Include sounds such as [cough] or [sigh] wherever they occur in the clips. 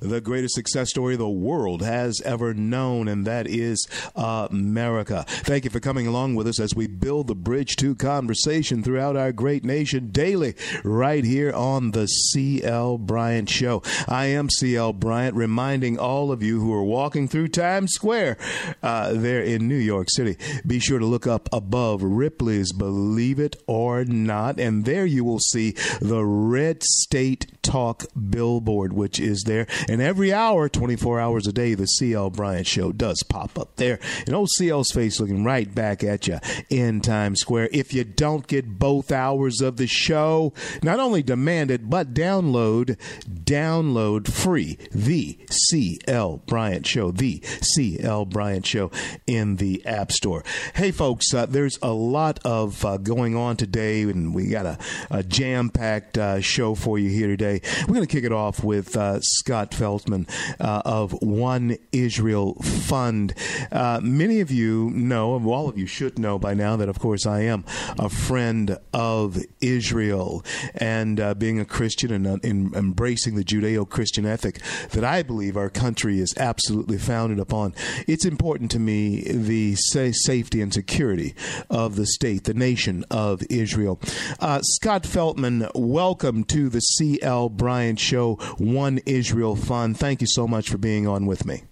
the greatest success story the world has ever known, and that is America. Thank you for coming along with us as we build the bridge to conversation throughout our great nation daily, right here on the CL Bryant Show. I am CL Bryant, reminding all of you who are walking through Times Square uh, there in New York City, be sure to look up above Ripley's believe it or not. And there you will see the Red State Talk billboard, which is there. And every hour, 24 hours a day, the CL Bryant Show does pop up there. And old CL's face looking right back at you in Times Square. If you don't get both hours of the show, not only demand it, but download, download free the CL Bryant Show, the CL Bryant Show in the App Store. Hey, folks, uh, there's a lot of uh, going on today, and we got a, a jam packed uh, show for you here today. We're going to kick it off with uh, Scott Feltman uh, of One Israel Fund. Uh, many of you know, all of you should know by now, that of course I am a friend of Israel and uh, being a Christian and in embracing the Judeo Christian ethic that I believe our country is absolutely founded upon. It's important to me the safety and security of the state, the nation of Israel. Uh, Scott Feltman, welcome to the CL Bryant Show, One Israel Fund. Thank you so much for being on with me.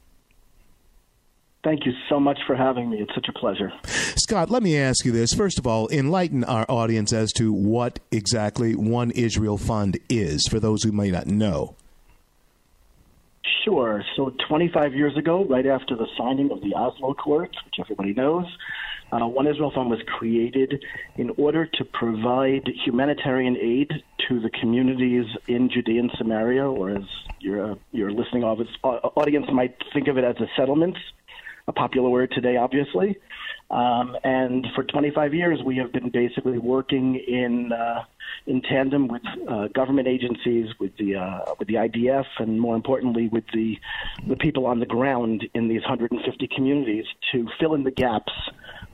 Thank you so much for having me. It's such a pleasure. Scott, let me ask you this. First of all, enlighten our audience as to what exactly One Israel Fund is for those who may not know. Sure. So, 25 years ago, right after the signing of the Oslo Accords, which everybody knows, uh, One Israel Fund was created in order to provide humanitarian aid to the communities in Judea and Samaria, or as your, uh, your listening audience might think of it as the settlements, a popular word today, obviously. Um, and for 25 years, we have been basically working in uh, in tandem with uh, government agencies, with the uh, with the IDF, and more importantly, with the the people on the ground in these 150 communities to fill in the gaps,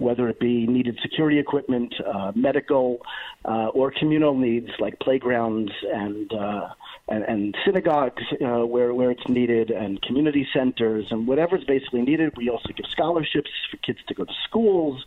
whether it be needed security equipment, uh, medical, uh, or communal needs like playgrounds and uh, and, and synagogues uh, where where it's needed, and community centers, and whatever's basically needed. We also give scholarships for kids to go to schools.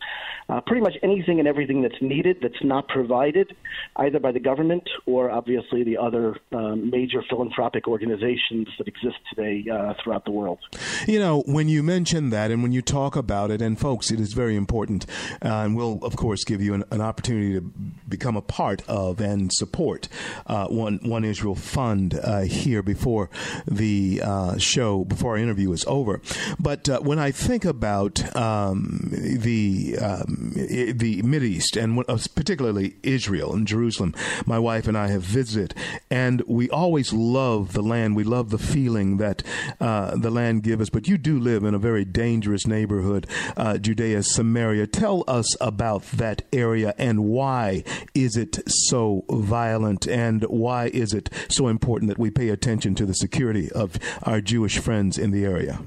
Uh, pretty much anything and everything that's needed that's not provided either by the government or obviously the other um, major philanthropic organizations that exist today uh, throughout the world. You know, when you mention that and when you talk about it, and folks, it is very important, uh, and we'll of course give you an, an, opportunity to become a part of and support uh, one one Israel Fund uh, here before the uh, show, before our interview is over. But uh, when I think about um, the um, the Mid East and uh, particularly Israel and Jerusalem, my wife and I have visited, and we always love the land. We love the feeling that uh, the land gives us. But you do live in a very dangerous neighborhood, uh, Judea, Samaria. Tell us about that area and why is it so violent and why is it so important? Important that we pay attention to the security of our Jewish friends in the area?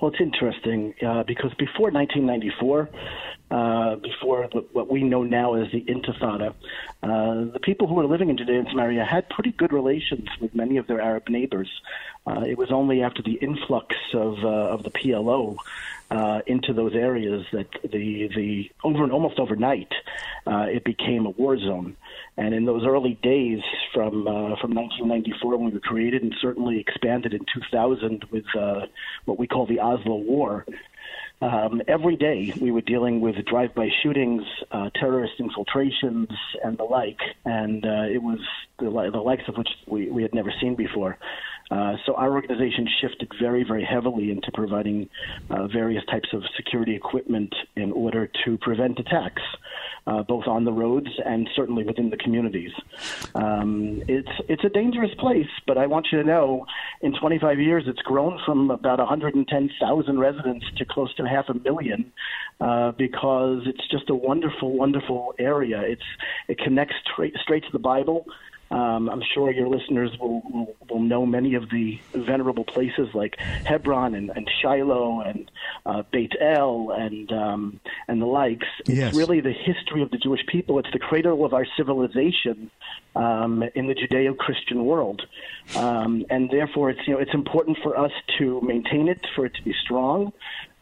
Well, it's interesting uh, because before 1994, uh, before what we know now as the Intifada, uh, the people who were living in Judea and Samaria had pretty good relations with many of their Arab neighbors. Uh, it was only after the influx of uh, of the PLO uh, into those areas that the the over almost overnight it became a war zone. And in those early days, from uh, from 1994 when we were created, and certainly expanded in 2000 with uh, what we call the Oslo War, um, every day we were dealing with drive-by shootings, uh, terrorist infiltrations, and the like, and uh, it was the, the likes of which we, we had never seen before. Uh, so our organization shifted very, very heavily into providing uh, various types of security equipment in order to prevent attacks, uh, both on the roads and certainly within the communities. Um, it's it's a dangerous place, but I want you to know, in 25 years, it's grown from about 110,000 residents to close to half a million, uh, because it's just a wonderful, wonderful area. It's it connects straight, straight to the Bible. Um, I'm sure your listeners will, will, will know many of the venerable places like Hebron and, and Shiloh and uh, Beit El and um, and the likes. Yes. It's really the history of the Jewish people. It's the cradle of our civilization um, in the Judeo-Christian world, um, and therefore it's you know it's important for us to maintain it, for it to be strong,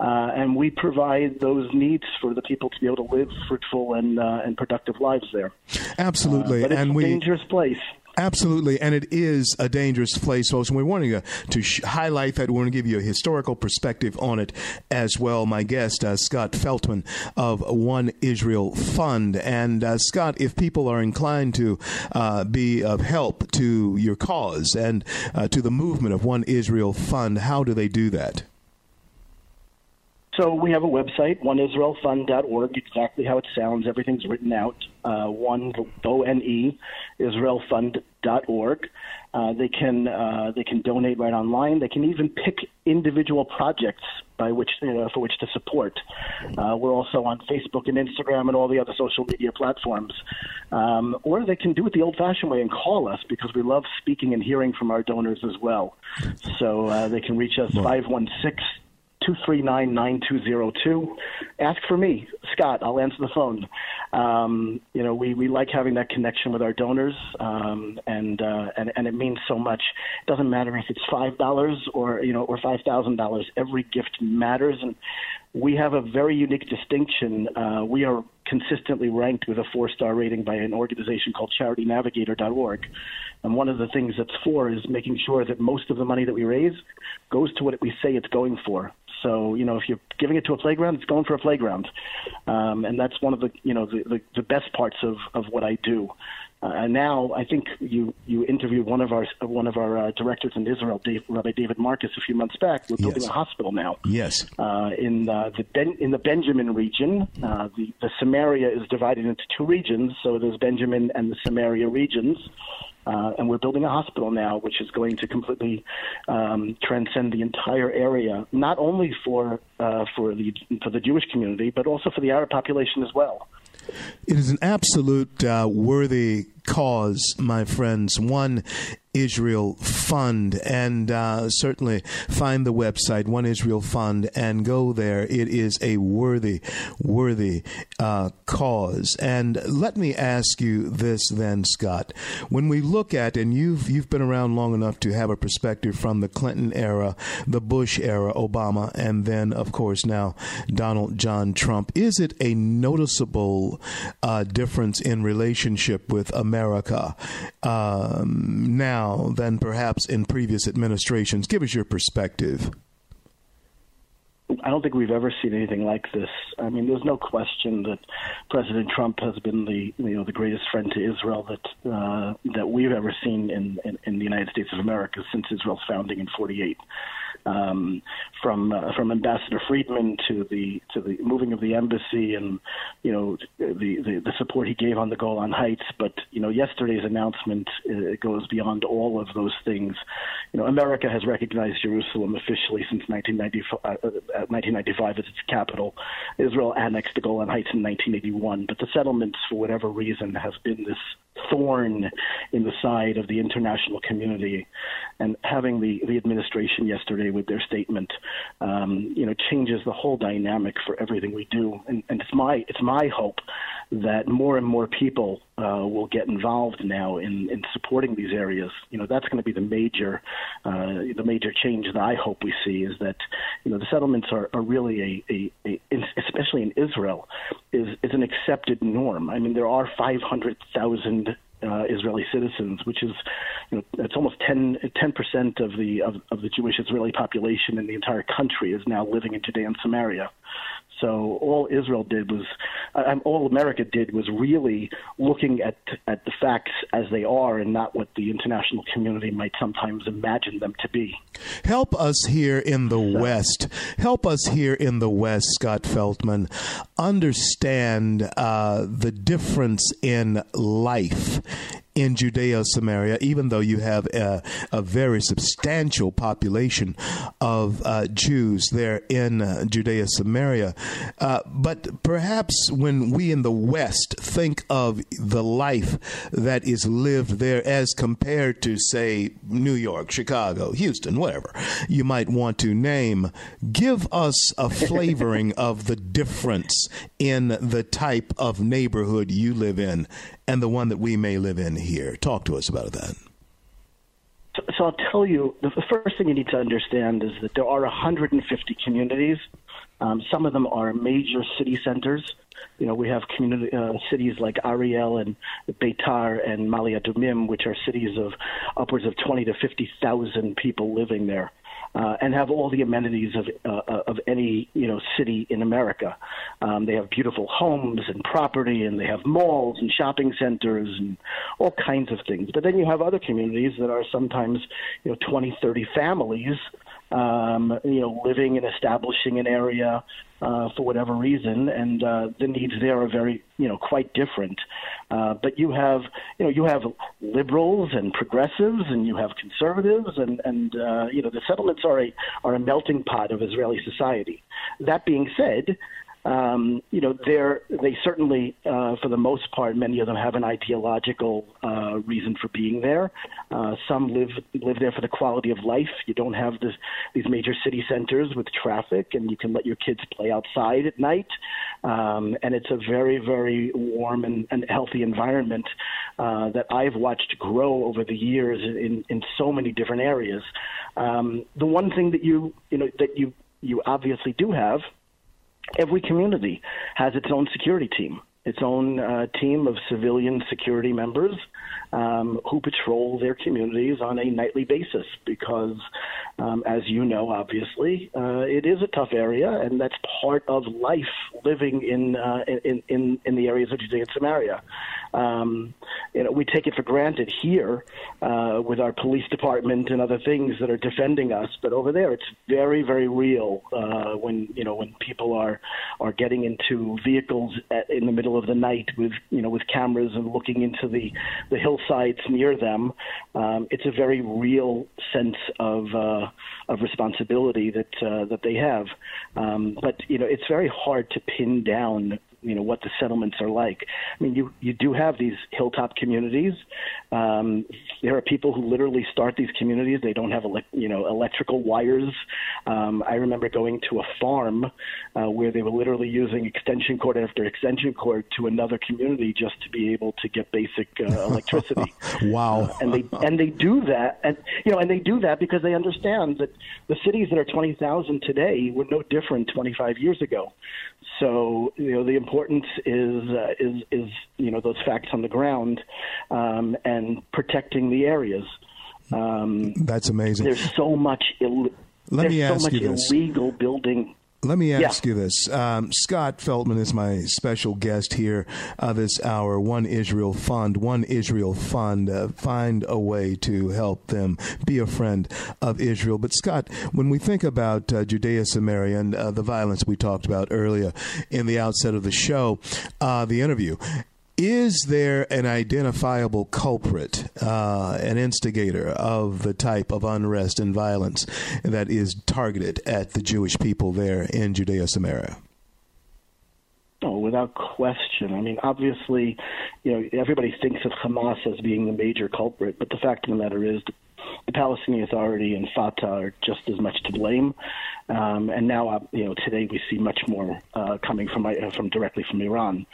uh, and we provide those needs for the people to be able to live fruitful and uh, and productive lives there. Absolutely, Uh, but it's and a we dangerous place. Absolutely, and it is a dangerous place, folks. And we wanting to, to sh- highlight that. We want to give you a historical perspective on it as well. My guest, uh, Scott Feltman of One Israel Fund. And uh, Scott, if people are inclined to uh, be of help to your cause and uh, to the movement of One Israel Fund, how do they do that? So we have a website, oneisraelfund.org, exactly how it sounds. Everything's written out. Uh, one O N E israelfund.org. Uh, they can uh, they can donate right online. They can even pick individual projects by which you know, for which to support. Uh, we're also on Facebook and Instagram and all the other social media platforms. Um, or they can do it the old-fashioned way and call us because we love speaking and hearing from our donors as well. So uh, they can reach us five one six. 239 9202. Ask for me, Scott. I'll answer the phone. Um, you know, we, we like having that connection with our donors, um, and, uh, and and it means so much. It doesn't matter if it's five dollars or you know or five thousand dollars. Every gift matters, and we have a very unique distinction. Uh, we are consistently ranked with a four star rating by an organization called CharityNavigator.org. And one of the things that's for is making sure that most of the money that we raise goes to what we say it's going for. So you know, if you're giving it to a playground, it's going for a playground, um, and that's one of the you know the, the, the best parts of, of what I do. Uh, and now I think you you interviewed one of our one of our uh, directors in Israel, Dave, Rabbi David Marcus, a few months back. We're building Yes. a hospital now. Yes. Uh, in uh, the ben- in the Benjamin region, uh, the the Samaria is divided into two regions. So there's Benjamin and the Samaria regions. Uh, and we're building a hospital now, which is going to completely um, transcend the entire area, not only for uh, for the for the Jewish community, but also for the Arab population as well. It is an absolute uh, worthy cause, my friends. One Israel Fund, and uh, certainly find the website One Israel Fund and go there. It is a worthy, worthy uh, cause. And let me ask you this, then, Scott. When we look at, and you've you've been around long enough to have a perspective from the Clinton era, the Bush era, Obama, and then, of course, now Donald John Trump. Is it a noticeable uh, difference in relationship with America um, now than perhaps in previous administrations? Give us your perspective. I don't think we've ever seen anything like this. I mean, there's no question that President Trump has been the you know the greatest friend to Israel that uh, that we've ever seen in, in in the United States of America since Israel's founding in '48. Um, from uh, from Ambassador Friedman to the to the moving of the embassy and you know the, the the support he gave on the Golan Heights, but you know yesterday's announcement uh, goes beyond all of those things. You know, America has recognized Jerusalem officially since 1995, uh, uh, 1995 as its capital. Israel annexed the Golan Heights in 1981, but the settlements, for whatever reason, has been this thorn in the side of the international community. And having the, the administration yesterday with their statement, um, you know, changes the whole dynamic for everything we do. And, and it's my it's my hope that more and more people uh, will get involved now in, in supporting these areas. You know, that's going to be the major uh, the major change that I hope we see is that you know the settlements are, are really a, a, a especially in Israel is is an accepted norm. I mean, there are 500,000 uh, Israeli citizens, which is you know, it's almost 10 percent of the of, of the Jewish Israeli population in the entire country is now living in Judea and Samaria. So all Israel did was, uh, all America did was really looking at at the facts as they are, and not what the international community might sometimes imagine them to be. Help us here in the so. West. Help us here in the West, Scott Feltman, understand uh, the difference in life in Judea Samaria, even though you have a, a very substantial population of uh, Jews there in uh, Judea Samaria. Uh, but perhaps when we in the West think of the life that is lived there as compared to, say, New York, Chicago, Houston, whatever you might want to name, give us a flavoring [laughs] of the difference in the type of neighborhood you live in and the one that we may live in here. Talk to us about that. So, so I'll tell you the first thing you need to understand is that there are 150 communities. Um, some of them are major city centers. You know, we have community uh, cities like Ariel and Beitar and Ma'ale Adumim, which are cities of upwards of 20 to 50,000 people living there uh, and have all the amenities of uh, of any you know city in America. Um, they have beautiful homes and property, and they have malls and shopping centers and all kinds of things. But then you have other communities that are sometimes you know 20, 30 families um, you know, living and establishing an area uh, for whatever reason, and uh, the needs there are very, you know, quite different. Uh, but you have, you know, you have liberals and progressives, and you have conservatives, and and uh, you know, the settlements are a are a melting pot of Israeli society. That being said, um, you know, they're, they certainly, uh, for the most part, many of them have an ideological uh, reason for being there. Uh, some live live there for the quality of life. You don't have this, these major city centers with traffic, and you can let your kids play outside at night. Um, and it's a very, very warm and, and healthy environment uh, that I've watched grow over the years in, in so many different areas. Um, the one thing that you, you know, that you you obviously do have every community has its own security team, its own uh, team of civilian security members um, who patrol their communities on a nightly basis because, um, as you know, obviously, uh, it is a tough area, and that's part of life living in uh, in, in in the areas of Judea and Samaria. Um, you know, we take it for granted here uh, with our police department and other things that are defending us, but over there, it's very, very real uh, when you know when people are are getting into vehicles at, in the middle of the night with you know with cameras and looking into the the hillsides near them. Um, it's a very real sense of uh, of responsibility that uh, that they have. Um, but you know, it's very hard to pin down you know what the settlements are like. I mean, you you do have these hilltop communities. Um, there are people who literally start these communities. They don't have ele- you know electrical wires. Um, I remember going to a farm uh, where they were literally using extension cord after extension cord to another community just to be able to get basic uh, [laughs] electricity. wow! Uh, and they and they do that, and you know, and they do that because they understand that the cities that are twenty thousand today were no different twenty five years ago. So you know the importance is uh, is is you know those facts on the ground um, and protecting the areas. Um, That's amazing. There's so much. Ill- Let me ask so you this. illegal building let me ask yeah. you this. Um, Scott Feltman is my special guest here uh, this hour. One Israel Fund, One Israel Fund. Uh, find a way to help them be a friend of Israel. But, Scott, when we think about uh, Judea Samaria and uh, the violence we talked about earlier in the outset of the show, uh, the interview, is there an identifiable culprit, uh, an instigator of the type of unrest and violence that is targeted at the Jewish people there in Judea Samaria? Oh, without question. I mean, obviously, you know, everybody thinks of Hamas as being the major culprit, but the fact of the matter is, the Palestinian Authority and Fatah are just as much to blame. Um, and now, uh, you know, today we see much more uh, coming from uh, from directly from Iran.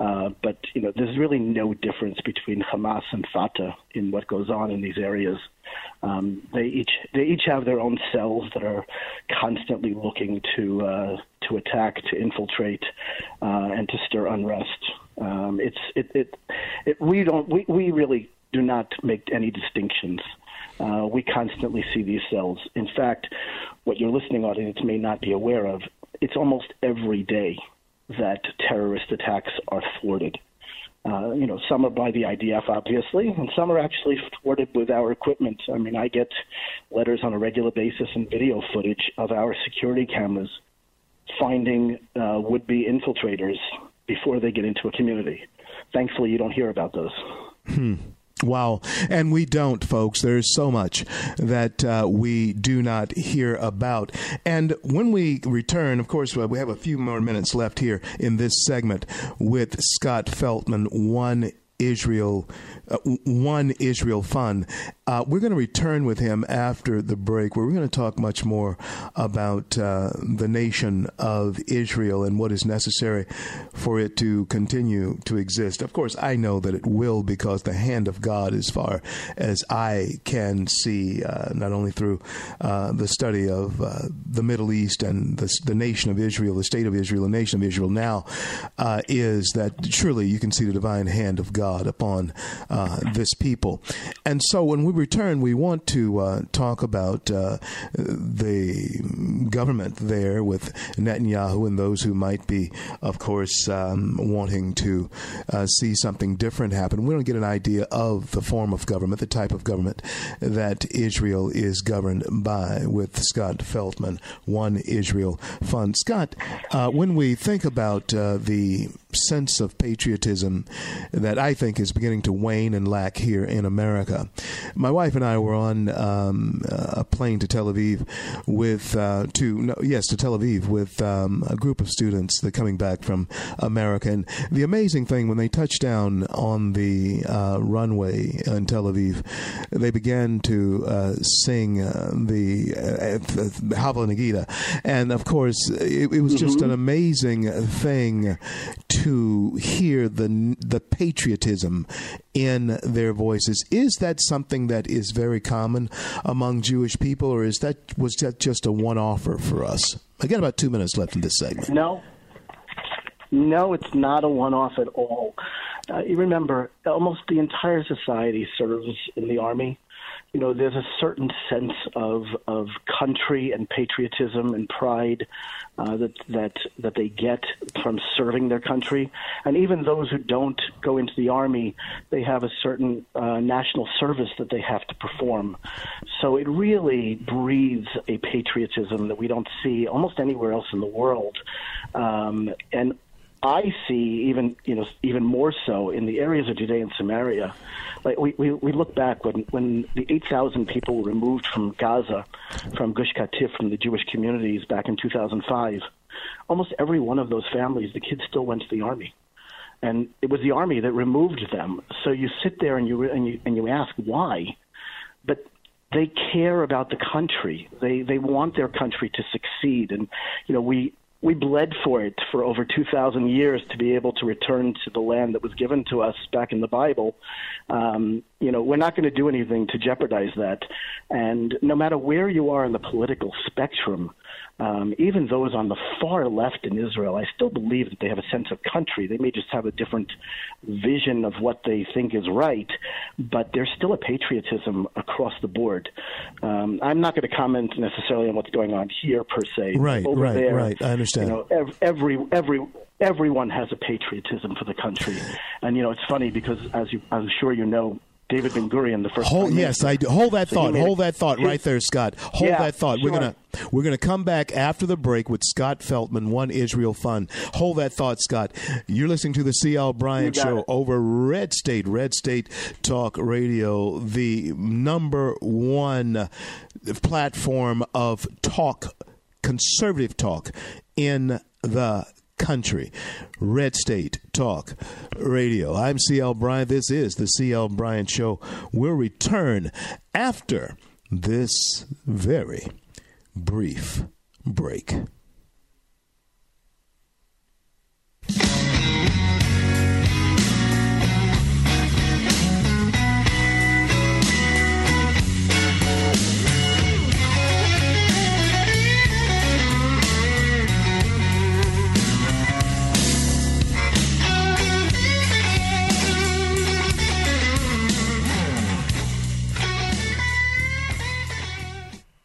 Uh, but you know, there's really no difference between Hamas and Fatah in what goes on in these areas. Um, they each they each have their own cells that are constantly looking to uh, to attack, to infiltrate, uh, and to stir unrest. Um, it's it, it, it we don't we, we really do not make any distinctions. Uh, we constantly see these cells. In fact, what your listening audience may not be aware of, it's almost every day that terrorist attacks are thwarted. Uh, you know, some are by the IDF, obviously, and some are actually thwarted with our equipment. I mean, I get letters on a regular basis and video footage of our security cameras finding uh, would be infiltrators before they get into a community. Thankfully, you don't hear about those. Hmm. Wow. And we don't, folks. There's so much that uh, we do not hear about. And when we return, of course, we have a few more minutes left here in this segment with Scott Feltman, one Israel uh, One Israel Fund. Uh, we're going to return with him after the break, where we're going to talk much more about uh, the nation of Israel and what is necessary for it to continue to exist. Of course, I know that it will because the hand of God, as far as I can see, uh, not only through uh, the study of uh, the Middle East and the, the, nation of Israel, the state of Israel, the nation of Israel now, is that surely you can see the divine hand of God upon uh, this people. And so when we return, we want to uh, talk about uh, the government there with Netanyahu and those who might be, of course, um, wanting to uh, see something different happen. We don't get an idea of the form of government, the type of government that Israel is governed by with Scott Feltman, One Israel Fund. Scott, uh, when we think about the sense of patriotism that I think is beginning to wane and lack here in America. My wife and I were on um, a plane to Tel Aviv with uh, to no, yes to Tel Aviv with um, a group of students that coming back from America. And the amazing thing when they touched down on the uh, runway in Tel Aviv, they began to uh, sing uh, the uh, Hava Nagila, and of course it, it was just mm-hmm. an amazing thing to hear the the patriotism in their voices. Is that something that is very common among Jewish people, or is that was that just a one offer for us? I got about two minutes left in this segment. No, no, it's not a one off at all. Uh, you remember, almost the entire society serves in the army you know, there's a certain sense of of country and patriotism and pride uh, that that that they get from serving their country, and even those who don't go into the army, they have a certain uh, national service that they have to perform. So it really breathes a patriotism that we don't see almost anywhere else in the world, um, and I see even you know even more so in the areas of Judea and Samaria. Like we, we, we look back when when the eight thousand people were removed from Gaza, from Gush Katif, from the Jewish communities back in 2005. Almost every one of those families, the kids still went to the army, and it was the army that removed them. So you sit there and you and you and you ask why, but they care about the country. They they want their country to succeed, and you know we we bled for it for over 2,000 years to be able to return to the land that was given to us back in the Bible. Um, you know, we're not going to do anything to jeopardize that. And no matter where you are in the political spectrum, um, even those on the far left in Israel, I still believe that they have a sense of country. They may just have a different vision of what they think is right, but there's still a patriotism across the board. Um, I'm not going to comment necessarily on what's going on here per se. Right, Over right, there, right. I understand. You know, every every everyone has a patriotism for the country, and you know it's funny because as you, I'm sure you know, David Ben Gurion, the first. Hold, yes, I do. Hold that so thought. Hold that thought right there, Scott. Hold yeah, that thought. Sure. We're gonna we're gonna come back after the break with Scott Feltman, One Israel Fund. Hold that thought, Scott. You're listening to the C.L. Bryant Show it. over Red State, Red State Talk Radio, the number one platform of talk, conservative talk in the country. Red State Talk Radio. I'm CL Bryant. This is the CL Bryant Show. We'll return after this very brief break.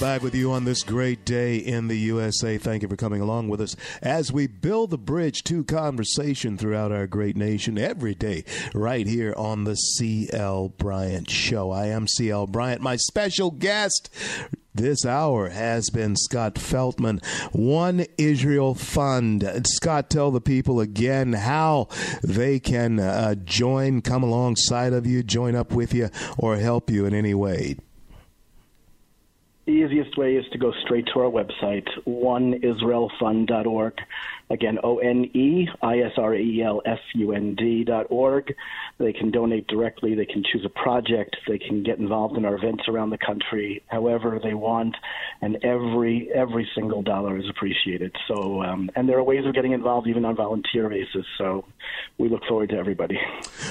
Back with you on this great day in the USA. Thank you for coming along with us as we build the bridge to conversation throughout our great nation every day, right here on the CL Bryant Show. I am CL Bryant. My special guest, this hour has been Scott Feltman, One Israel Fund. Scott, tell the people again how they can uh, join, come alongside of you, join up with you, or help you in any way. The easiest way is to go straight to our website, oneisraelfund.org. Again, O N E I S R E L F U N D dot org. They can donate directly. They can choose a project. They can get involved in our events around the country, however they want, and every every single dollar is appreciated. So, um, and there are ways of getting involved even on volunteer basis. So, we look forward to everybody.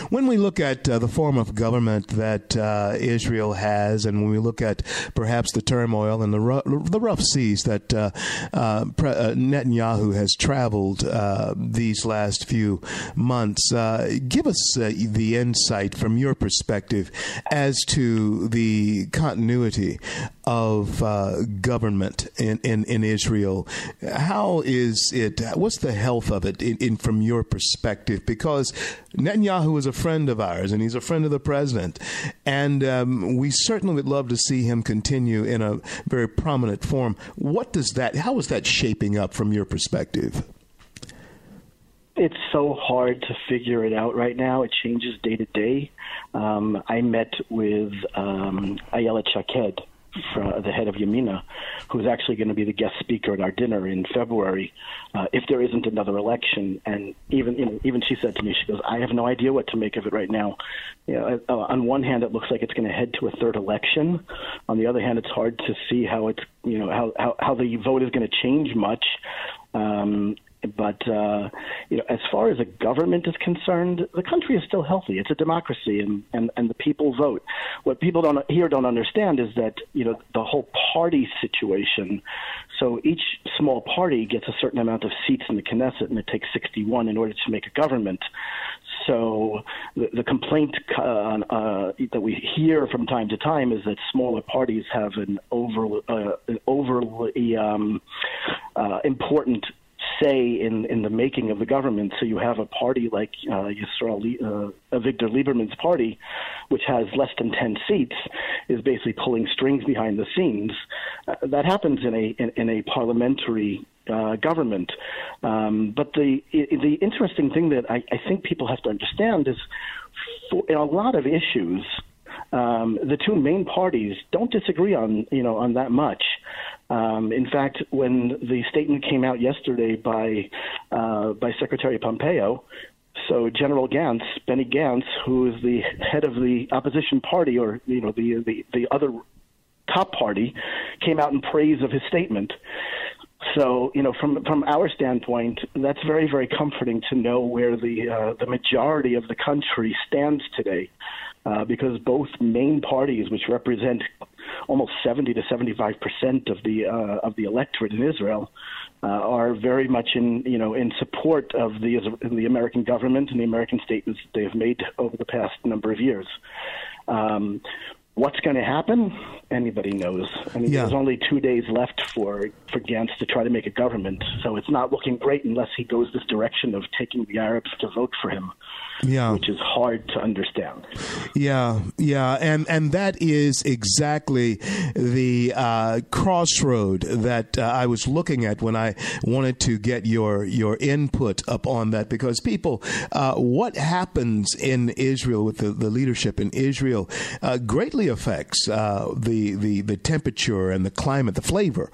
When we look at uh, the form of government that uh, Israel has, and when we look at perhaps the turmoil and the ru- the rough seas that uh, uh uh, Netanyahu has traveled uh, these last few months, give us the insight from your perspective as to the continuity of uh, government in, in, in, Israel. How is it? What's the health of it in, in, from your perspective? Because Netanyahu is a friend of ours, and he's a friend of the president, and um, we certainly would love to see him continue in a very prominent form. What does that? How is that shaping up from your perspective? It's so hard to figure it out right now. It changes day to day. Um, I met with um, Ayelet Shaked, the head of Yamina, who's actually going to be the guest speaker at our dinner in February, uh, if there isn't another election. And even you know, even she said to me, she goes, "I have no idea what to make of it right now." You know, uh, on one hand, it looks like it's going to head to a third election. On the other hand, it's hard to see how it's you know how how, how the vote is going to change much. Um, but uh, you know, as far as a government is concerned, the country is still healthy. It's a democracy, and, and, and the people vote. What people don't here don't understand is that you know the whole party situation. So each small party gets a certain amount of seats in the Knesset, and it takes 61 in order to make a government. So the, the complaint uh, uh, that we hear from time to time is that smaller parties have an over uh, an overly um, uh, important say in in the making of the government. So you have a party like uh, Yisrael, uh, Victor Lieberman's party, which has less than ten seats, is basically pulling strings behind the scenes. Uh, that happens in a in, in a parliamentary uh, government. Um, but the the interesting thing that I, I think people have to understand is, for, in a lot of issues, um, the two main parties don't disagree on you know on that much. Um, in fact, when the statement came out yesterday by uh, by Secretary Pompeo, so General Gantz, Benny Gantz, who is the head of the opposition party, or you know the the, the other top party, came out in praise of his statement. So, you know, from from our standpoint, that's very, very comforting to know where the uh, the majority of the country stands today, uh, because both main parties, which represent almost 70 to 75 percent of the uh, of the electorate in Israel, uh, are very much in you know in support of the the American government and the American statements that they have made over the past number of years. Um, What's going to happen? Anybody knows. I mean, Yeah. there's only two days left for for Gantz to try to make a government, so it's not looking great unless he goes this direction of taking the Arabs to vote for him, Yeah. which is hard to understand. Yeah, yeah, and and that is exactly the uh, crossroad that uh, I was looking at when I wanted to get your your input up on that because people, uh, what happens in Israel with the, the leadership in Israel uh, greatly affects uh, the the the temperature and the climate, the flavor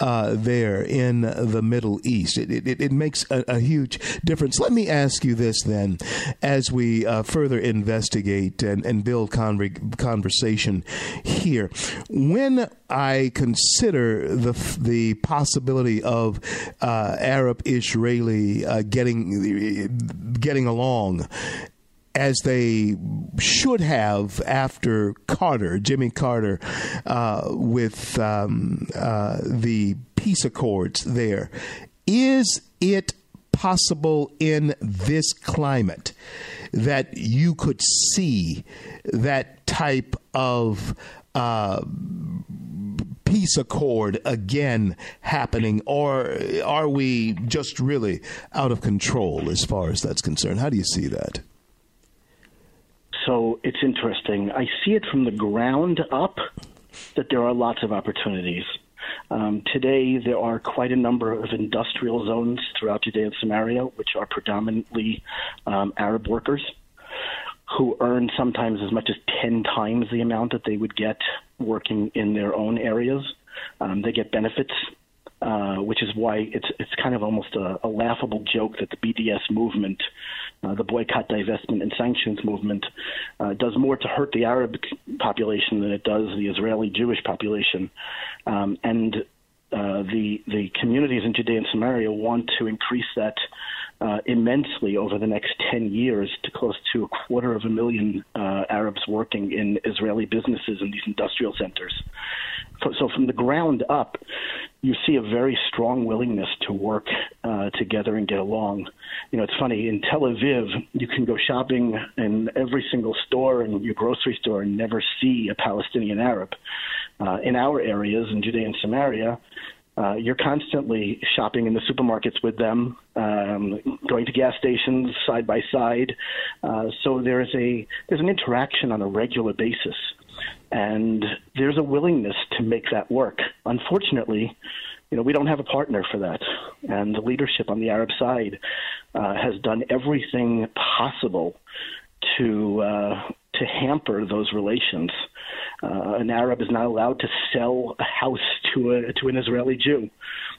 uh, there in the Middle East. It it, it makes a, a huge difference. Let me ask you this then, as we uh, further investigate and, and build conver- conversation here. When I consider the the possibility of uh, Arab Israeli uh, getting getting along as they should have after Carter, Jimmy Carter, uh, with um, uh, the peace accords there. Is it possible in this climate that you could see that type of uh, peace accord again happening, or are we just really out of control as far as that's concerned? How do you see that? So it's interesting. I see it from the ground up that there are lots of opportunities. Um, today, there are quite a number of industrial zones throughout Judea and Samaria, which are predominantly um, Arab workers who earn sometimes as much as 10 times the amount that they would get working in their own areas. Um, they get benefits, uh, which is why it's it's kind of almost a, a laughable joke that the BDS movement, uh, the boycott, divestment, and sanctions movement, uh, does more to hurt the Arab population than it does the Israeli Jewish population, um, and uh, the the communities in Judea and Samaria want to increase that uh, immensely over the next 10 years to close to a quarter of a million uh, Arabs working in Israeli businesses in these industrial centers. So, from the ground up, you see a very strong willingness to work uh, together and get along. You know, it's funny in Tel Aviv, you can go shopping in every single store and your grocery store and never see a Palestinian Arab. Uh, in our areas in Judea and Samaria, uh, you're constantly shopping in the supermarkets with them, um, going to gas stations side by side. Uh, so there's a there's an interaction on a regular basis, and there's a willingness to make that work. Unfortunately, you know we don't have a partner for that, and the leadership on the Arab side uh, has done everything possible to uh, to hamper those relations. Uh, an Arab is not allowed to sell a house to a to an Israeli Jew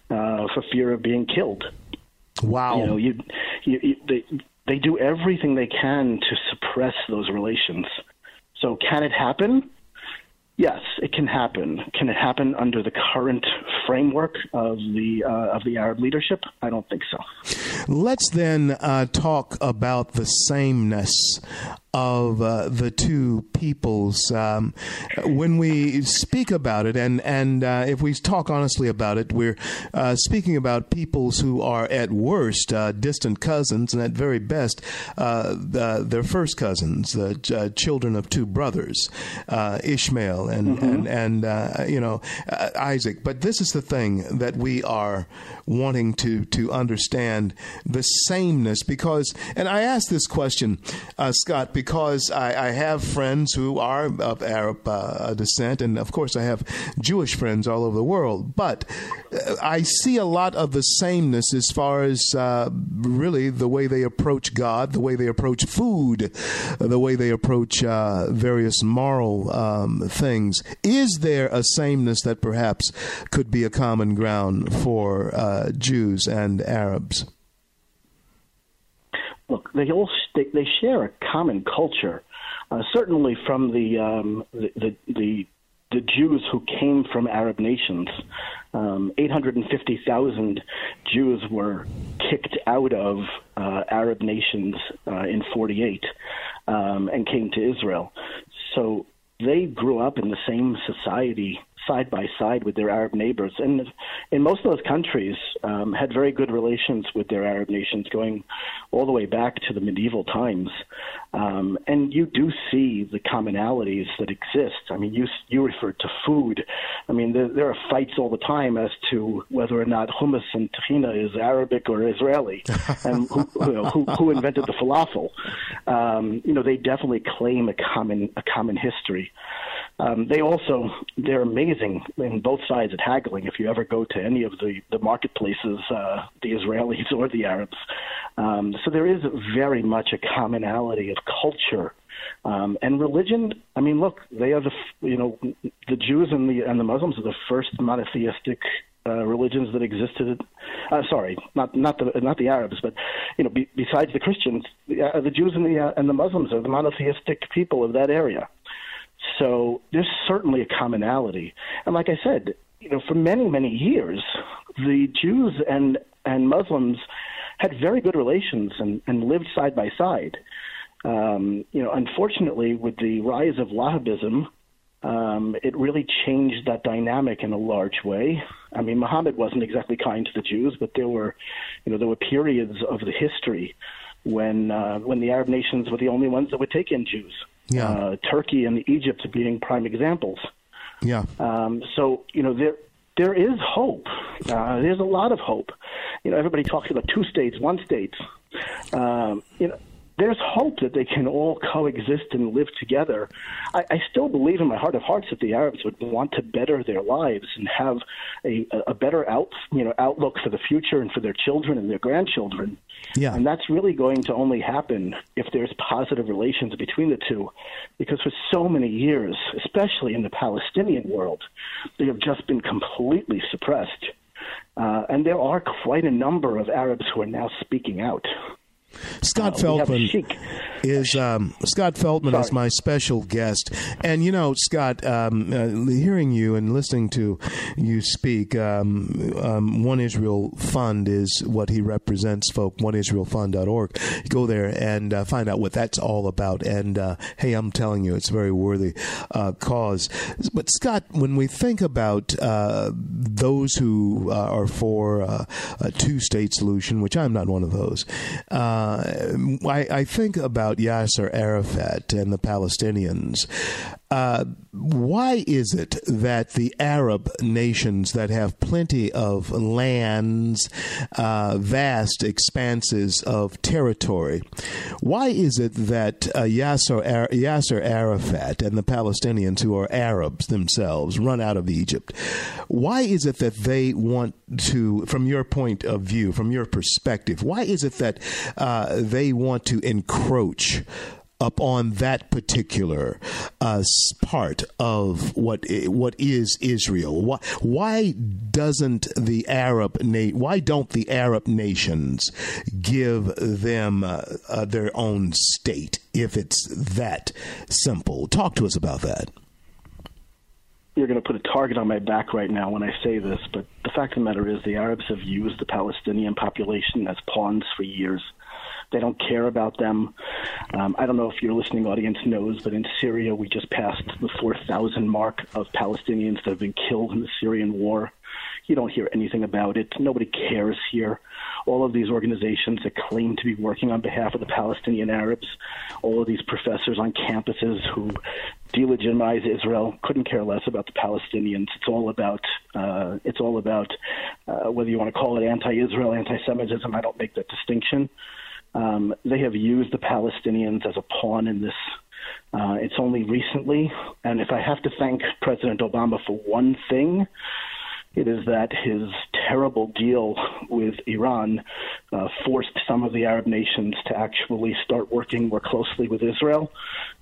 uh, for fear of being killed. Wow. You know, you, you, you they they do everything they can to suppress those relations. So, can it happen? Yes, it can happen. Can it happen under the current framework of the uh, of the Arab leadership? I don't think so. Let's then uh, talk about the sameness of uh, the two peoples. Um, when we speak about it, and and uh, if we talk honestly about it, we're uh, speaking about peoples who are at worst uh, distant cousins, and at very best, uh, the, their first cousins, the uh, children of two brothers, uh, Ishmael and and and uh, you know uh, Isaac. But this is the thing that we are wanting to to understand the sameness because, and I ask this question, uh, Scott, because I, I have friends who are of Arab uh, descent, and of course I have Jewish friends all over the world. But uh, I see a lot of the sameness as far as uh, really the way they approach God, the way they approach food, the way they approach uh, various moral um, things. Is there a sameness that perhaps could be a common ground for uh, Jews and Arabs? Look, they all they, they share a common culture. Uh, certainly, from the, um, the, the the the Jews who came from Arab nations, um, 850,000 Jews were kicked out of uh, Arab nations uh, in 48 um, and came to Israel. So they grew up in the same society side by side with their Arab neighbors. And in most of those countries um, had very good relations with their Arab nations going all the way back to the medieval times. Um, and you do see the commonalities that exist. I mean, you, you referred to food. I mean, there, there are fights all the time as to whether or not hummus and tahina is Arabic or Israeli, [laughs] and who, who, who invented the falafel. Um, you know, they definitely claim a common, a common history. Um, they also they're amazing in both sides at haggling. If you ever go to any of the the marketplaces, uh, the Israelis [laughs] or the Arabs, um, so there is very much a commonality of culture. Um, and religion, I mean, look, they are the you know the Jews and the and the Muslims are the first monotheistic uh, religions that existed. Uh, sorry, not not the not the Arabs, but you know, be, besides the Christians, the, uh, the Jews and the uh, and the Muslims are the monotheistic people of that area. So there's certainly a commonality. And like I said, you know, for many, many years, the Jews and, and Muslims had very good relations and, and lived side by side. Um, you know, unfortunately, with the rise of Wahhabism, um, it really changed that dynamic in a large way. I mean, Muhammad wasn't exactly kind to the Jews, but there were, you know, there were periods of the history when uh, when the Arab nations were the only ones that would take in Jews yeah. uh, Turkey and Egypt being prime examples. Yeah. Um, so you know there there is hope. Uh, there's a lot of hope. You know, everybody talks about two states, one state. Um, you know, there's hope that they can all coexist and live together. I, I still believe in my heart of hearts that the Arabs would want to better their lives and have a, a better out, you know, outlook for the future and for their children and their grandchildren. Yeah. And that's really going to only happen if there's positive relations between the two. Because for so many years, especially in the Palestinian world, they have just been completely suppressed. Uh, and there are quite a number of Arabs who are now speaking out. Scott Uh, Feltman we have Sheikh. is um, Scott Feltman is my special guest, and you know Scott, um, uh, hearing you and listening to you speak, um, um, One Israel Fund is what he represents. Folk, OneIsraelFund.org. Go there and uh, find out what that's all about. And uh, hey, I'm telling you, it's a very worthy uh, cause. But Scott, when we think about uh, those who uh, are for uh, a two-state solution, which I'm not one of those. Uh, I, I think about Yasser Arafat and the Palestinians. Uh, why is it that the Arab nations that have plenty of lands, uh, vast expanses of territory, why is it that uh, Yasser, Ar- Yasser Arafat and the Palestinians, who are Arabs themselves, run out of Egypt? Why is it that they want to, from your point of view, from your perspective, why is it that uh, they want to encroach? upon that particular uh, part of what what is Israel. Why, why doesn't the Arab na- why don't the Arab nations give them uh, uh, their own state if it's that simple? Talk to us about that. you're going to put a target on my back right now when I say this, but the fact of the matter is the Arabs have used the Palestinian population as pawns for years. They don't care about them. Um, I don't know if your listening audience knows, but in Syria, we just passed the 4,000 mark of Palestinians that have been killed in the Syrian war. You don't hear anything about it. Nobody cares here. All of these organizations that claim to be working on behalf of the Palestinian Arabs, all of these professors on campuses who delegitimize Israel couldn't care less about the Palestinians. It's all about uh, it's all about uh, whether you want to call it anti-Israel, anti-Semitism. I don't make that distinction. Um, they have used the Palestinians as a pawn in this. Uh, it's only recently, and if I have to thank President Obama for one thing, it is that his terrible deal with Iran uh, forced some of the Arab nations to actually start working more closely with Israel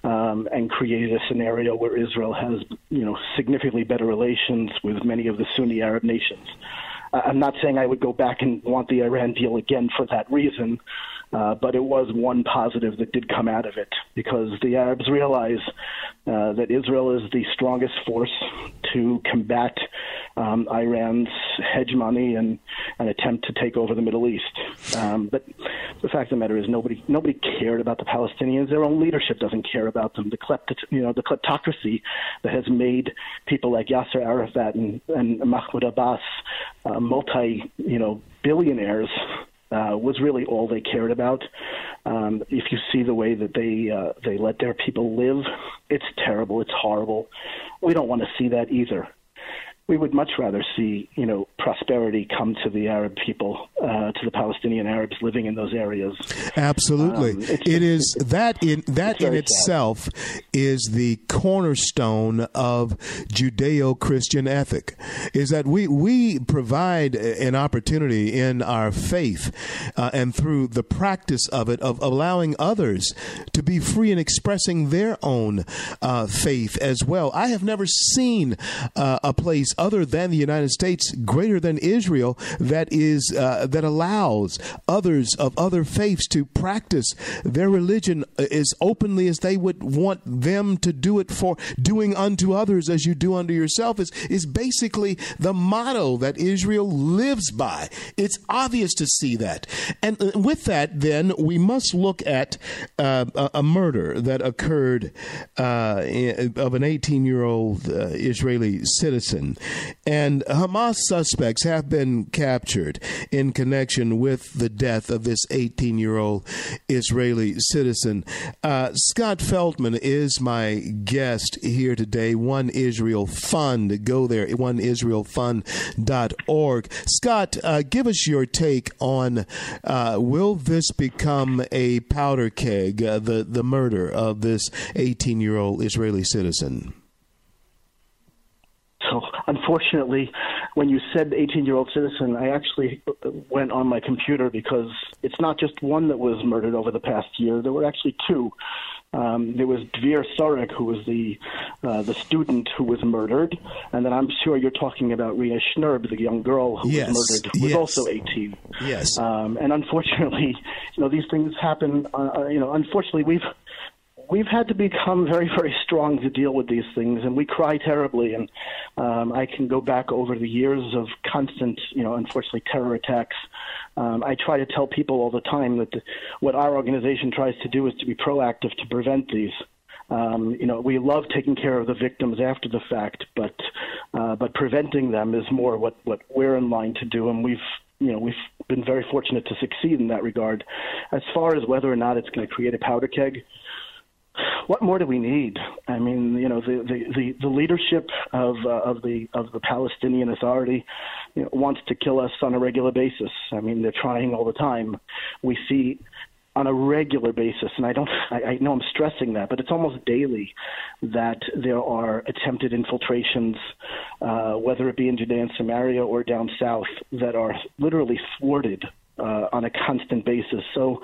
um, and created a scenario where Israel has, you know, significantly better relations with many of the Sunni Arab nations. I'm not saying I would go back and want the Iran deal again for that reason. Uh, but it was one positive that did come out of it because the Arabs realize uh, that Israel is the strongest force to combat um, Iran's hegemony and an attempt to take over the Middle East. Um, but the fact of the matter is, nobody nobody cared about the Palestinians. Their own leadership doesn't care about them. The klept, you know, the kleptocracy that has made people like Yasser Arafat and, and Mahmoud Abbas uh, multi, you know, billionaires uh, was really all they cared about. Um, if you see the way that they uh, they let their people live, it's terrible. It's horrible. We don't want to see that either we would much rather see, you know, prosperity come to the Arab people, uh, to the Palestinian Arabs living in those areas. Absolutely, um, it is that in that in itself sad. is the cornerstone of Judeo-Christian ethic. Is that we we provide an opportunity in our faith uh, and through the practice of it of allowing others to be free in expressing their own uh, faith as well. I have never seen uh, a place other than the United States, greater than Israel, that is uh, that allows others of other faiths to practice their religion as openly as they would want them to do it for doing unto others as you do unto yourself is is basically the motto that Israel lives by. It's obvious to see that, and uh, with that, then we must look at uh, a, murder that occurred uh, of an 18 year old uh, Israeli citizen and Hamas suspects have been captured in connection with the death of this 18 year old Israeli citizen. Uh, Scott Feltman is my guest here today. One Israel Fund. Go there, oneisraelfund.org. Scott, uh, give us your take on uh, will this become a powder keg, uh, the, the murder of this 18 year old Israeli citizen? Unfortunately, when you said 18 year old citizen, I actually went on my computer because it's not just one that was murdered over the past year. There were actually two. Um, there was Dvir Sorek, who was the uh, the student who was murdered, and then I'm sure you're talking about Rina Shnerb, the young girl who yes. was murdered, who yes. was also 18. Yes. Um, and unfortunately, [laughs] you know, these things happen. Uh, uh you know, unfortunately, we've we've had to become very, very strong to deal with these things, and we cry terribly. And um, I can go back over the years of constant, you know, unfortunately, terror attacks. Um, I try to tell people all the time that the, what our organization tries to do is to be proactive to prevent these. Um, you know, we love taking care of the victims after the fact, but uh, but preventing them is more what what we're in line to do, and we've you know we've been very fortunate to succeed in that regard. As far as whether or not it's going to create a powder keg, what more do we need? I mean, you know, the the the, the leadership of uh, of the of the Palestinian Authority you know, wants to kill us on a regular basis. I mean, they're trying all the time. We see on a regular basis, and I don't, I, I know I'm stressing that, but it's almost daily that there are attempted infiltrations, uh, whether it be in Judea and Samaria or down south, that are literally thwarted uh, on a constant basis. So,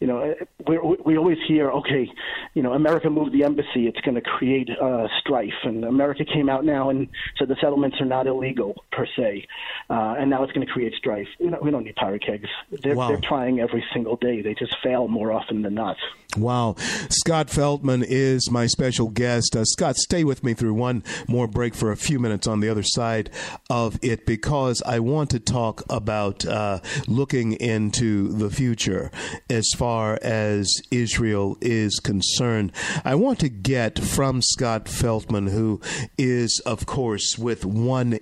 you know, we we always hear, okay, you know, America moved the embassy, it's going to create uh, strife, and America came out now and said the settlements are not illegal per se, uh, and now it's going to create strife. We don't, we don't need powder kegs. They're, wow. they're trying every single day. They just fail more often than not. Wow. Scott Feltman is my special guest. Uh, Scott, stay with me through one more break for a few minutes on the other side of it because I want to talk about uh, looking into the future as far as Israel is concerned. I want to get from Scott Feltman, who is, of course, with one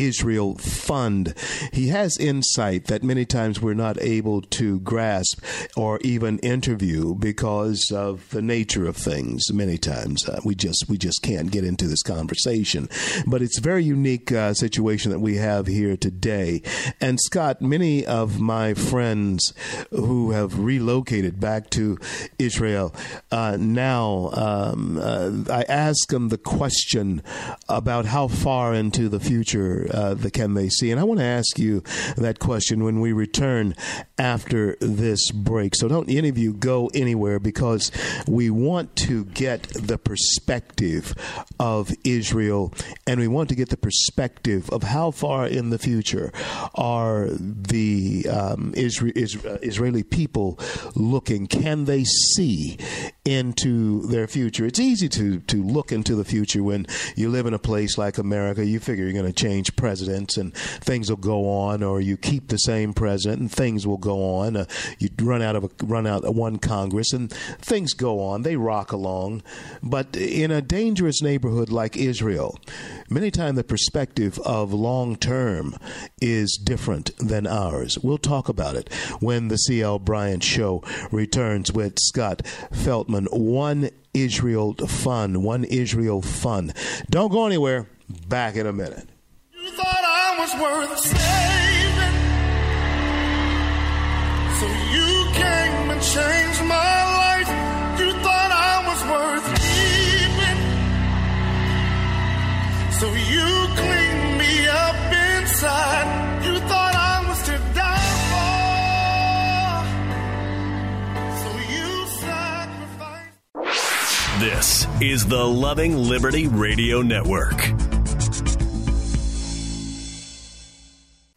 Israel Fund. He has insight that many times we're not able to grasp or even interview because of the nature of things. Many times uh, we just we just can't get into this conversation. But it's a very unique uh, situation that we have here today. And Scott, many of my friends who have relocated back to Israel uh, now, um, uh, I ask them the question about how far into the future uh, the can they see? And I want to ask you that question when we return after this break. So don't any of you go anywhere because we want to get the perspective of Israel and we want to get the perspective of how far in the future are the um, Isra- Is- uh, Israeli people looking? Can they see into their future? It's easy to, to look into the future when you live in a place like America. You figure you're going to change presidents and things will go on, or you keep the same president and things will go on. Uh, you run out of a, run out of one Congress and things go on. They rock along, but in a dangerous neighborhood like Israel, many times the perspective of long term is different than ours. We'll talk about it when the CL Bryant Show returns with Scott Feltman. One Israel Fund, one Israel Fund. Don't go anywhere. Back in a minute. Was worth saving. So you came and changed my life. You thought I was worth keeping. So you cleaned me up inside. You thought I was to die for. So you sacrificed. This is the Loving Liberty Radio Network.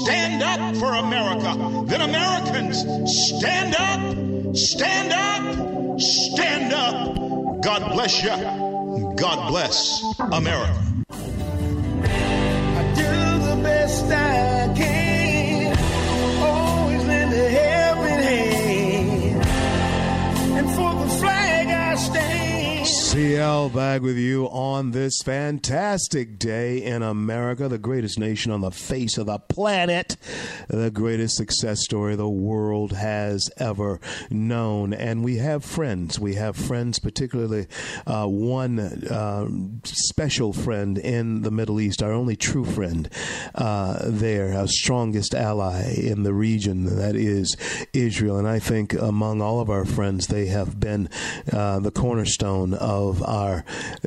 Stand up for America. Then Americans, stand up, stand up, stand up. God bless you. God bless America. I do the best I can. CL back with you on this fantastic day in America, the greatest nation on the face of the planet, the greatest success story the world has ever known. And we have friends. We have friends, particularly uh, one uh, special friend in the Middle East, our only true friend uh, there, our strongest ally in the region, that is Israel. And I think among all of our friends, they have been uh, the cornerstone of our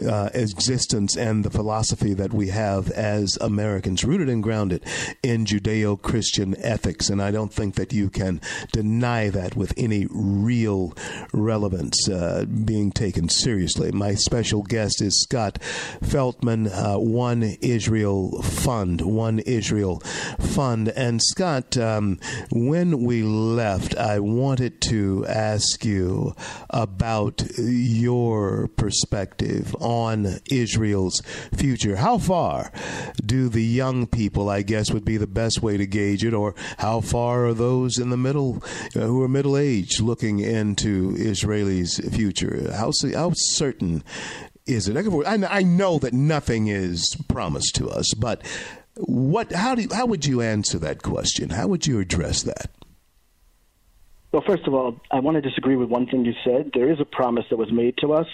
uh, existence and the philosophy that we have as Americans, rooted and grounded in Judeo Christian ethics. And I don't think that you can deny that with any real relevance uh, being taken seriously. My special guest is Scott Feltman, uh, One Israel Fund, One Israel Fund. And Scott, um, when we left, I wanted to ask you about your perspective on Israel's future. How far do the young people, I guess, would be the best way to gauge it, or how far are those in the middle uh, who are middle aged looking into Israelis' future? How, how certain is it? I, I know that nothing is promised to us, but what? How do? You, how would you answer that question? How would you address that? Well, first of all, I want to disagree with one thing you said. There is a promise that was made to us,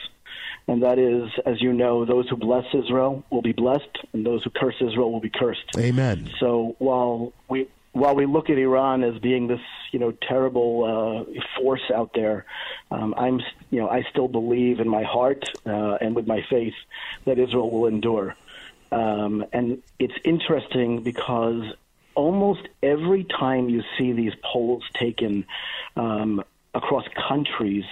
and that is, as you know, those who bless Israel will be blessed, and those who curse Israel will be cursed. Amen. So while we while we look at Iran as being this you know terrible uh, force out there, um, I'm you know I still believe in my heart uh, and with my faith that Israel will endure. Um, and it's interesting because almost every time you see these polls taken um, across countries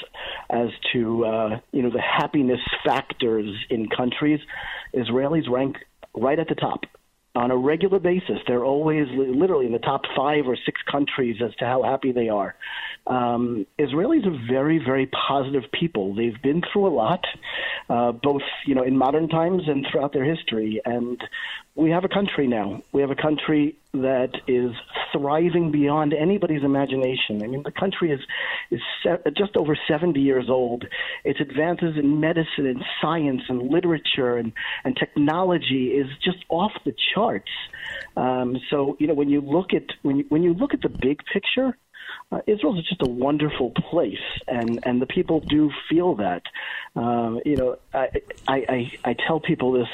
as to uh, you know the happiness factors in countries, Israelis rank right at the top on a regular basis. They're always literally in the top five or six countries as to how happy they are. Um, Israelis are very, very positive people. They've been through a lot, uh, both you know in modern times and throughout their history. And we have a country now. We have a country that is thriving beyond anybody's imagination. I mean, the country is is se- just over 70 years old. Its advances in medicine and science and literature and, and technology is just off the charts. Um, so, you know, when you look at when you, when you look at the big picture, uh, Israel is just a wonderful place, and and the people do feel that. Um, you know, I, I I I tell people this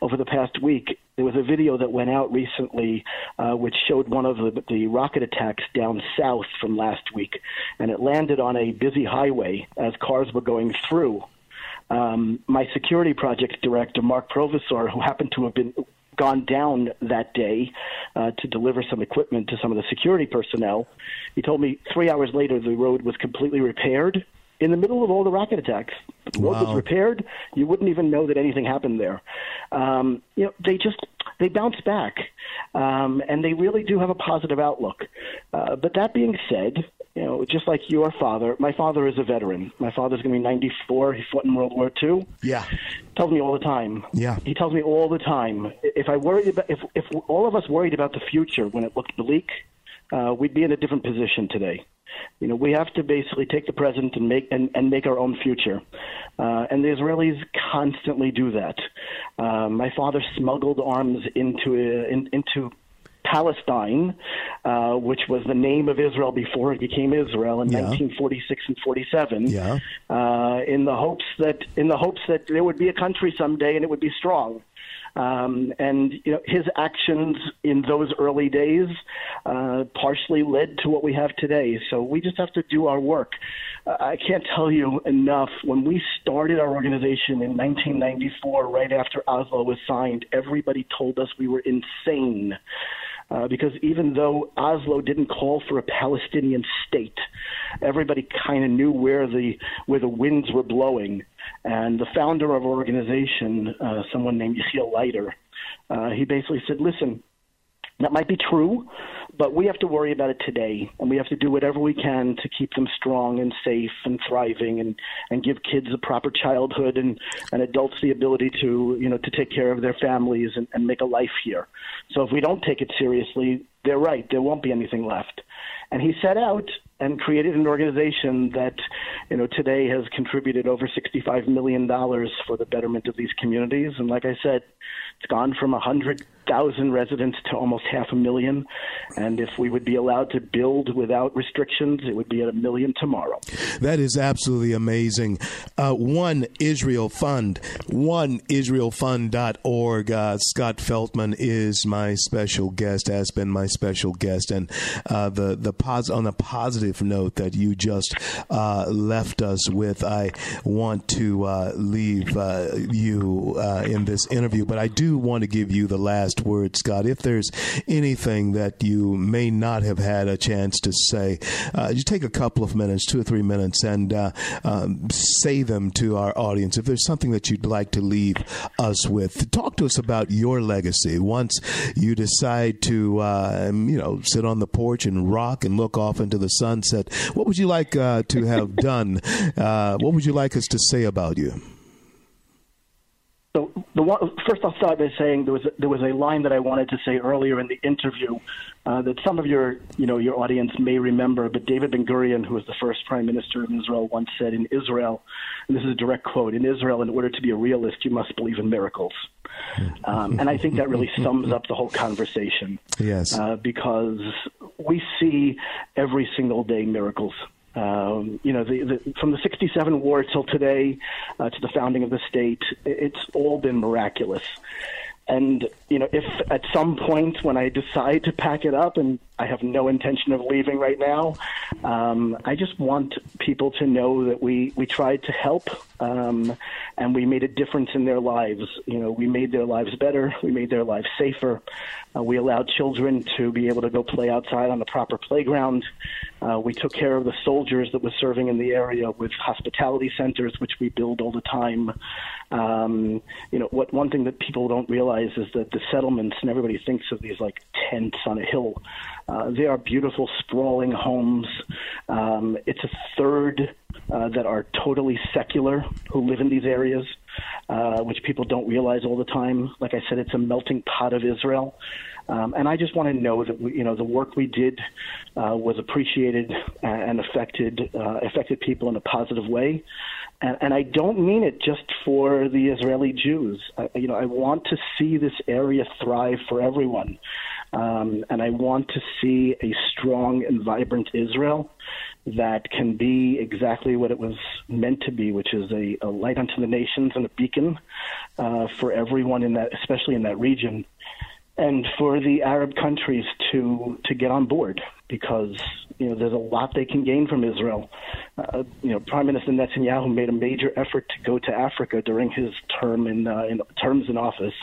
over the past week. There was a video that went out recently, uh, which showed one of the, the rocket attacks down south from last week, and it landed on a busy highway as cars were going through. Um, my security project director, Mark Provisor, who happened to have been gone down that day uh, to deliver some equipment to some of the security personnel. He told me three hours later the road was completely repaired in the middle of all the rocket attacks. The road Wow. was repaired. You wouldn't even know that anything happened there. Um, you know, they just they bounce back, um, and they really do have a positive outlook. Uh, but that being said, you know, just like your father, my father is a veteran. My father's going to be 94. He fought in World War II Yeah. tells me all the time. Yeah. He tells me all the time. If I worried about, if if all of us worried about the future when it looked bleak, uh, we'd be in a different position today. You know, we have to basically take the present and make and, and make our own future. Uh, and the Israelis constantly do that. Uh, my father smuggled arms into uh, in, into Palestine, uh, which was the name of Israel before it became Israel in Yeah. 1946 and 47 Yeah. uh, in the hopes that in the hopes that there would be a country someday and it would be strong. Um, and you know his actions in those early days uh, partially led to what we have today. So we just have to do our work. Uh, I can't tell you enough. When we started our organization in 1994, right after Oslo was signed, everybody told us we were insane. Uh, because even though Oslo didn't call for a Palestinian state, everybody kind of knew where the where the winds were blowing. And the founder of our organization, uh, someone named Yechiel Leiter, uh, he basically said, "Listen, that might be true, but we have to worry about it today, and we have to do whatever we can to keep them strong and safe and thriving, and and give kids a proper childhood and and adults the ability to you know to take care of their families and, and make a life here. So if we don't take it seriously, they're right. There won't be anything left." And he set out and created an organization that, you know, today has contributed over $65 million for the betterment of these communities. And like I said, it's gone from 100,000 residents to almost half a million. And if we would be allowed to build without restrictions, it would be at a million tomorrow. That is absolutely amazing. Uh, one Israel Fund, one IsraelFund.org. Uh, Scott Feltman is my special guest, has been my special guest, and uh, the the pos- on a positive note that you just uh, left us with, I want to uh, leave uh, you uh, in this interview, but I do want to give you the last word, Scott. If there's anything that you may not have had a chance to say, uh, take a couple of minutes, two or three minutes, and uh, um, say them to our audience. If there's something that you'd like to leave us with, talk to us about your legacy. Once you decide to, uh, you know, sit on the porch and rock and look off into the sunset, what would you like uh, to have done? Uh, what would you like us to say about you? So the one, first, I'll start by saying there was a, there was a line that I wanted to say earlier in the interview uh, that some of your you know your audience may remember. But David Ben Gurion, who was the first prime minister of Israel, once said, "In Israel, and this is a direct quote: In Israel, in order to be a realist, you must believe in miracles." Um, and I think that really sums up the whole conversation. Yes. Uh, because we see every single day miracles. Um, you know, the, the, from the 67 war till today, uh, to the founding of the state, it's all been miraculous. And, you know, if at some point when I decide to pack it up, and I have no intention of leaving right now, um, I just want people to know that we, we tried to help um, and we made a difference in their lives. You know, we made their lives better, we made their lives safer. Uh, we allowed children to be able to go play outside on the proper playground. Uh, we took care of the soldiers that were serving in the area with hospitality centers, which we build all the time. Um, you know, what one thing that people don't realize is that the settlements, and everybody thinks of these like tents on a hill. Uh, they are beautiful, sprawling homes. Um, it's a third uh, that are totally secular who live in these areas. uh, which people don't realize all the time. Like I said, it's a melting pot of Israel. Um, and I just want to know that we, you know the work we did uh, was appreciated and affected uh, affected people in a positive way. And, and I don't mean it just for the Israeli Jews. I, you know, I want to see this area thrive for everyone, um, and I want to see a strong and vibrant Israel that can be exactly what it was meant to be, which is a, a light unto the nations and a beacon uh, for everyone in that, especially in that region and for the Arab countries to to get on board because you know there's a lot they can gain from Israel. Uh, you know, Prime Minister Netanyahu made a major effort to go to Africa during his term in, uh, in terms in office,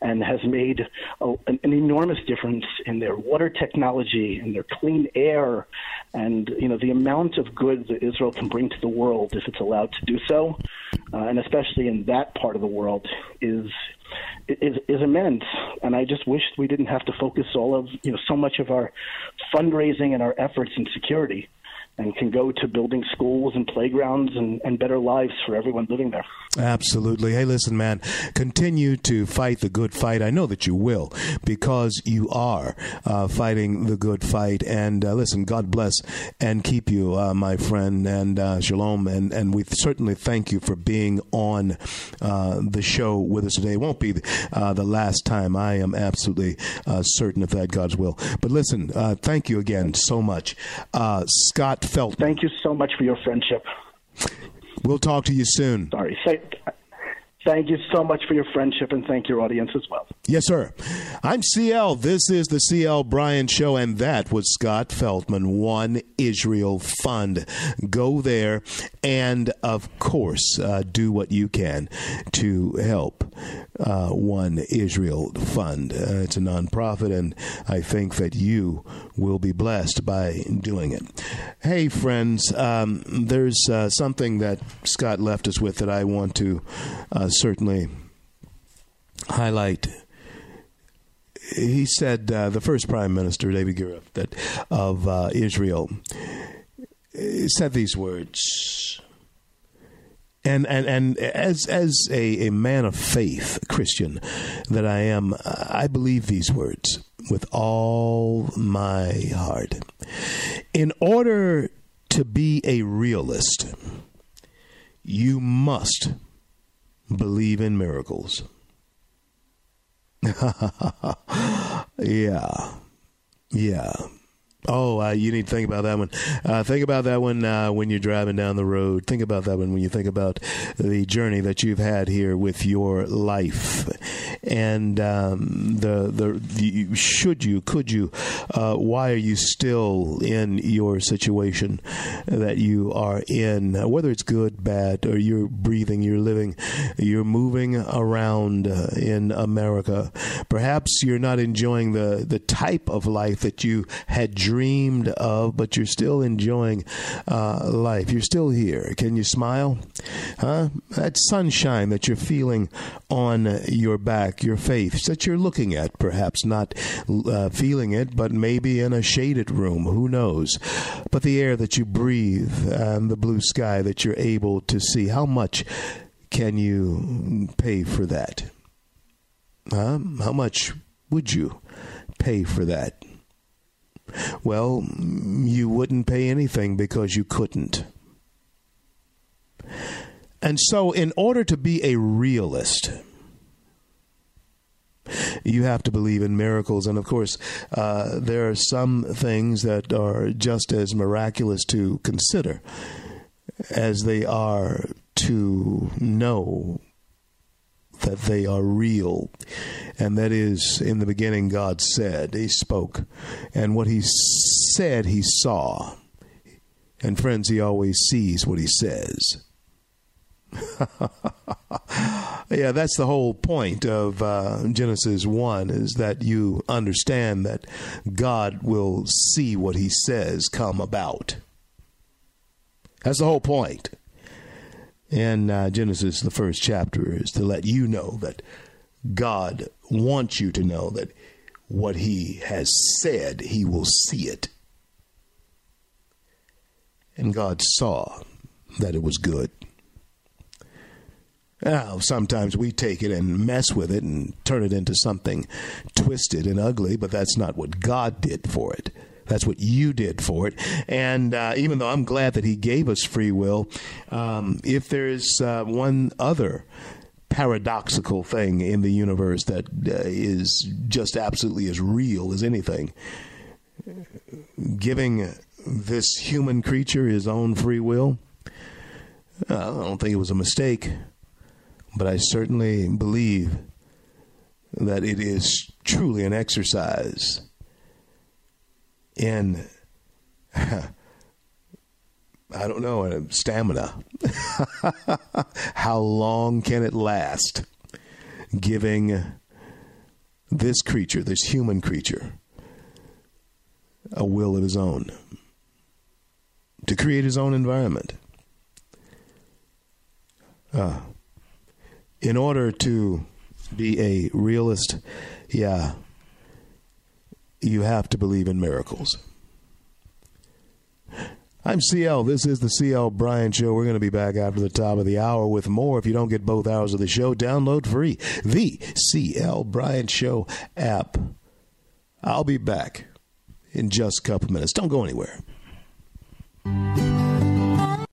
and has made a, an, enormous difference in their water technology and their clean air, and you know the amount of good that Israel can bring to the world if it's allowed to do so, uh, and especially in that part of the world is is is immense, and I just wish we didn't have to focus all of you know so much of our fundraising and our efforts in security and can go to building schools and playgrounds and, and better lives for everyone living there. Absolutely. Hey, listen, man, continue to fight the good fight. I know that you will because you are uh, fighting the good fight. And uh, listen, God bless and keep you, uh, my friend, and uh, shalom. And, and we certainly thank you for being on uh, the show with us today. It won't be uh, the last time. I am absolutely certain of that, God's will. But listen, thank you again so much. Scott Feltman. Thank you so much for your friendship. We'll talk to you soon. Sorry. Say, Thank you so much for your friendship and thank your audience as well. Yes, sir. I'm CL. This is the CL Bryant Show, and that was Scott Feltman, One Israel Fund. Go there and, of course, uh, do what you can to help uh, One Israel Fund. Uh, it's a nonprofit, and I think that you will be blessed by doing it. Hey, friends, um, there's uh, something that Scott left us with that I want to uh, certainly highlight. He said, uh, the first Prime Minister, David Gura, that of uh, Israel, said these words. And, and, and as, as a, a man of faith, Christian, that I am, I believe these words with all my heart. In order to be a realist, you must believe in miracles. [laughs] yeah. Yeah. Oh, uh, you need to think about that one. Uh, think about that one uh, when you're driving down the road. Think about that one when you think about the journey that you've had here with your life, and um, the, the, the should you, could you, uh, why are you still in your situation that you are in? Whether it's good, bad, or you're breathing, you're living, you're moving around uh, in America. Perhaps you're not enjoying the the type of life that you had dreamed of, but you're still enjoying uh, life. You're still here. Can you smile? Huh? That sunshine that you're feeling on your back, your face that you're looking at, perhaps not uh, feeling it, but maybe in a shaded room. Who knows? But the air that you breathe and the blue sky that you're able to see. How much can you pay for that? Huh? How much would you pay for that? Well, you wouldn't pay anything because you couldn't. And so, in order to be a realist, you have to believe in miracles. And of course, uh, there are some things that are just as miraculous to consider as they are to know that they are real. And that is, in the beginning, God said, He spoke. And what He said, He saw. And friends, He always sees what He says. [laughs] yeah, that's the whole point of uh, Genesis 1 is that you understand that God will see what He says come about. That's the whole point And uh, Genesis, the first chapter, is to let you know that God wants you to know that what He has said, He will see it. And God saw that it was good. Now, sometimes we take it and mess with it and turn it into something twisted and ugly, but that's not what God did for it. That's what you did for it. And uh, even though I'm glad that He gave us free will, um, if there's uh, one other paradoxical thing in the universe that uh, is just absolutely as real as anything, giving this human creature his own free will, uh, I don't think it was a mistake, but I certainly believe that it is truly an exercise in [laughs] I don't know, stamina. [laughs] How long can it last? Giving this creature, this human creature, a will of his own to create his own environment. Uh, in order to be a realist, yeah, you have to believe in miracles. I'm CL. This is the CL Bryant Show. We're going to be back after the top of the hour with more. If you don't get both hours of the show, download free the CL Bryant Show app. I'll be back in just a couple minutes. Don't go anywhere.